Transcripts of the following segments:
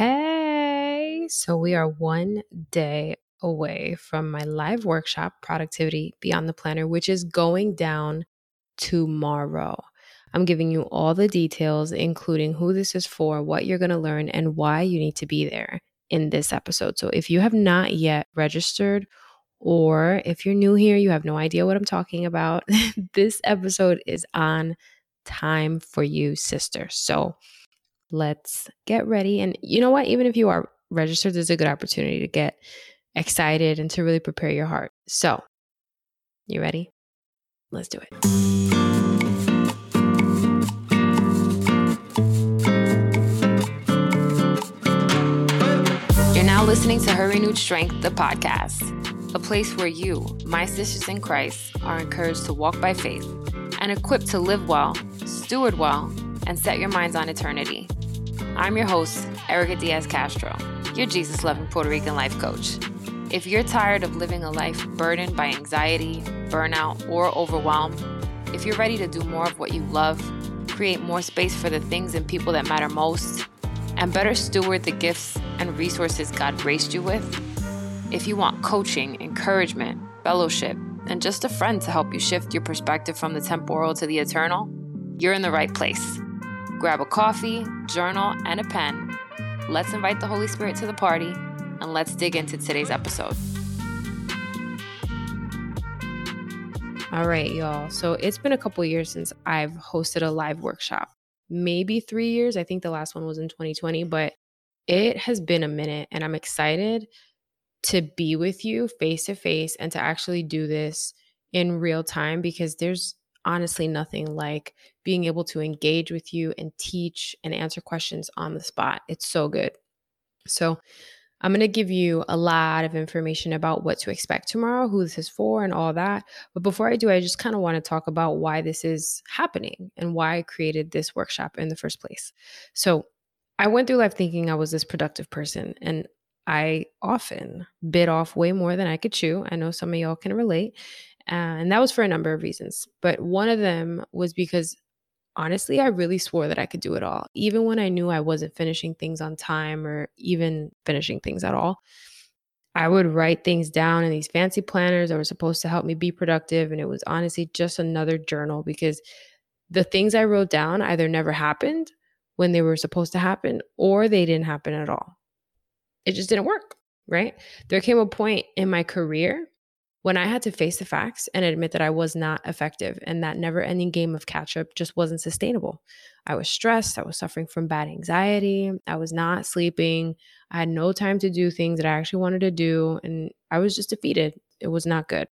Hey, so we are one day away from my live workshop, Productivity Beyond the Planner, which is going down tomorrow. I'm giving you all the details, including who this is for, what you're going to learn, and why you need to be there in this episode. So if you have not yet registered, or if you're new here, you have no idea what I'm talking about, this episode is on time for you, sister. So let's get ready. And you know what? Even if you are registered, there's a good opportunity to get excited and to really prepare your heart. So, you ready? Let's do it. You're now listening to Her Renewed Strength, the podcast, a place where you, my sisters in Christ, are encouraged to walk by faith and equipped to live well, steward well, and set your minds on eternity. I'm your host, Erica Diaz Castro, your Jesus loving Puerto Rican life coach. If you're tired of living a life burdened by anxiety, burnout, or overwhelm, if you're ready to do more of what you love, create more space for the things and people that matter most, and better steward the gifts and resources God graced you with, if you want coaching, encouragement, fellowship, and just a friend to help you shift your perspective from the temporal to the eternal, you're in the right place. Grab a coffee, journal, and a pen. Let's invite the Holy Spirit to the party and let's dig into today's episode. All right, y'all. So it's been a couple years since I've hosted a live workshop. Maybe three years. I think the last one was in 2020, but it has been a minute and I'm excited to be with you face to face and to actually do this in real time because there's honestly nothing like being able to engage with you and teach and answer questions on the spot. It's so good. So, I'm going to give you a lot of information about what to expect tomorrow, who this is for, and all that. But before I do, I just kind of want to talk about why this is happening and why I created this workshop in the first place. So, I went through life thinking I was this productive person, and I often bit off way more than I could chew. I know some of y'all can relate. Uh, and that was for a number of reasons. But one of them was because honestly, I really swore that I could do it all, even when I knew I wasn't finishing things on time or even finishing things at all. I would write things down in these fancy planners that were supposed to help me be productive. And it was honestly just another journal because the things I wrote down either never happened when they were supposed to happen or they didn't happen at all. It just didn't work, right? There came a point in my career when I had to face the facts and admit that I was not effective and that never ending game of catch up just wasn't sustainable. I was stressed. I was suffering from bad anxiety. I was not sleeping. I had no time to do things that I actually wanted to do. And I was just defeated. It was not good.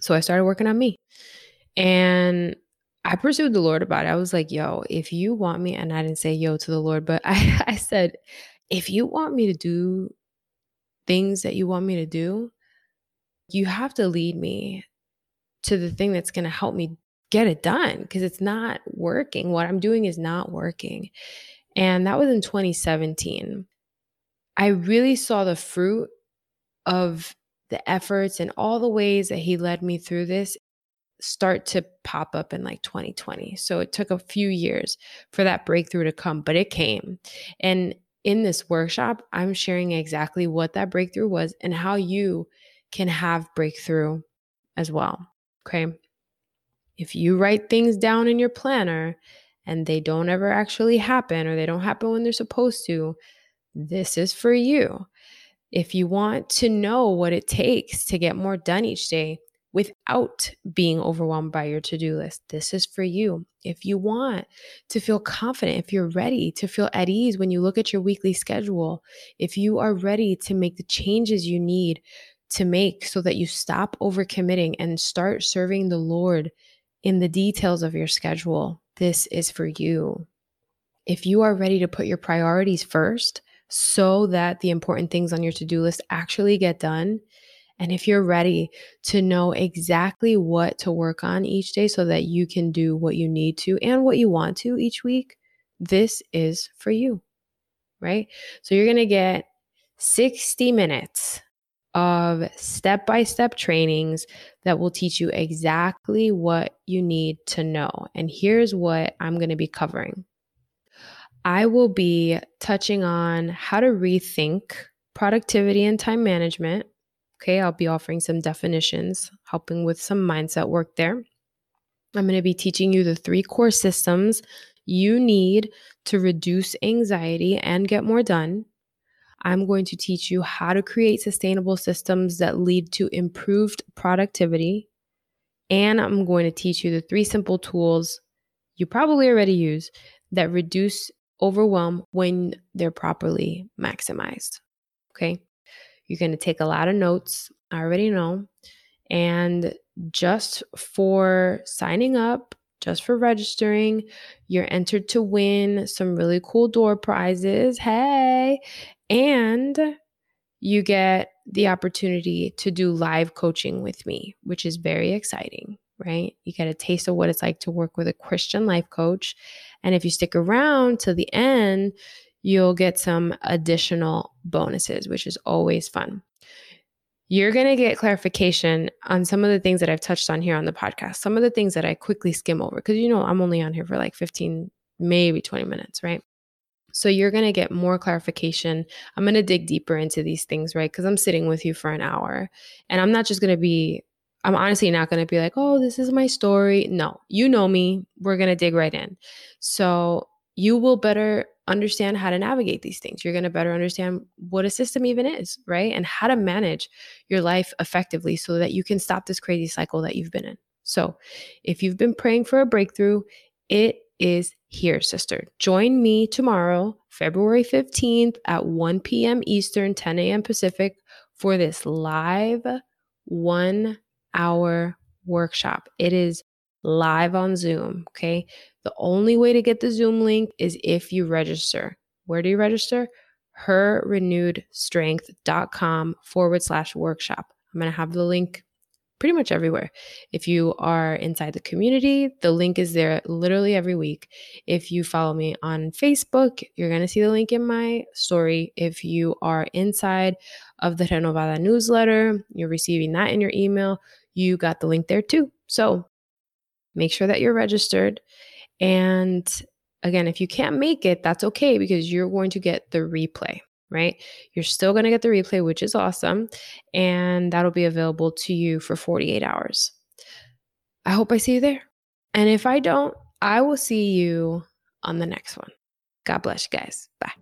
So I started working on me. And I pursued the Lord about it. I was like, yo, if you want me, and I didn't say yo to the Lord, but I, I said, if you want me to do things that you want me to do, you have to lead me to the thing that's going to help me get it done because it's not working. What I'm doing is not working. And that was in 2017. I really saw the fruit of the efforts and all the ways that he led me through this start to pop up in like 2020. So it took a few years for that breakthrough to come, but it came. And in this workshop, I'm sharing exactly what that breakthrough was and how you can have breakthrough as well. Okay. If you write things down in your planner and they don't ever actually happen or they don't happen when they're supposed to, this is for you. If you want to know what it takes to get more done each day without being overwhelmed by your to do list, this is for you. If you want to feel confident, if you're ready to feel at ease when you look at your weekly schedule, if you are ready to make the changes you need to make so that you stop overcommitting and start serving the Lord in the details of your schedule. This is for you. If you are ready to put your priorities first so that the important things on your to do list actually get done, and if you're ready to know exactly what to work on each day so that you can do what you need to and what you want to each week, this is for you, right? So you're going to get 60 minutes of step by step trainings that will teach you exactly what you need to know. And here's what I'm going to be covering I will be touching on how to rethink productivity and time management. Okay, I'll be offering some definitions, helping with some mindset work there. I'm going to be teaching you the three core systems you need to reduce anxiety and get more done. I'm going to teach you how to create sustainable systems that lead to improved productivity. And I'm going to teach you the three simple tools you probably already use that reduce overwhelm when they're properly maximized. Okay. You're going to take a lot of notes. I already know. And just for signing up, just for registering, you're entered to win some really cool door prizes. Hey. And you get the opportunity to do live coaching with me, which is very exciting, right? You get a taste of what it's like to work with a Christian life coach. And if you stick around to the end, you'll get some additional bonuses, which is always fun. You're going to get clarification on some of the things that I've touched on here on the podcast, some of the things that I quickly skim over, because you know, I'm only on here for like 15, maybe 20 minutes, right? So you're going to get more clarification. I'm going to dig deeper into these things, right? Because I'm sitting with you for an hour and I'm not just going to be, I'm honestly not going to be like, oh, this is my story. No, you know me. We're going to dig right in. So you will better understand how to navigate these things. You're going to better understand what a system even is, right? And how to manage your life effectively so that you can stop this crazy cycle that you've been in. So, if you've been praying for a breakthrough, it is here, sister. Join me tomorrow, February 15th at 1 p.m. Eastern, 10 a.m. Pacific, for this live one hour workshop. It is live on Zoom. Okay. The only way to get the Zoom link is if you register. Where do you register? herrenewedstrength.com forward slash workshop. I'm going to have the link pretty much everywhere. If you are inside the community, the link is there literally every week. If you follow me on Facebook, you're going to see the link in my story. If you are inside of the Renovada newsletter, you're receiving that in your email, you got the link there too. So make sure that you're registered. And again, if you can't make it, that's okay because you're going to get the replay, right? You're still going to get the replay, which is awesome. And that'll be available to you for 48 hours. I hope I see you there. And if I don't, I will see you on the next one. God bless you guys. Bye.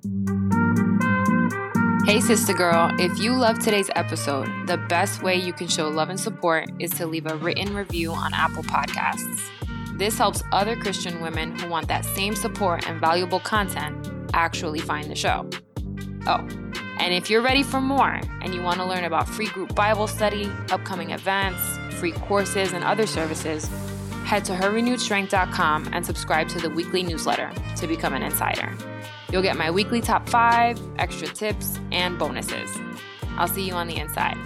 Hey, sister girl, if you love today's episode, the best way you can show love and support is to leave a written review on Apple Podcasts. This helps other Christian women who want that same support and valuable content actually find the show. Oh, and if you're ready for more and you want to learn about free group Bible study, upcoming events, free courses, and other services, head to herrenewedstrength.com and subscribe to the weekly newsletter to become an insider. You'll get my weekly top five, extra tips, and bonuses. I'll see you on the inside.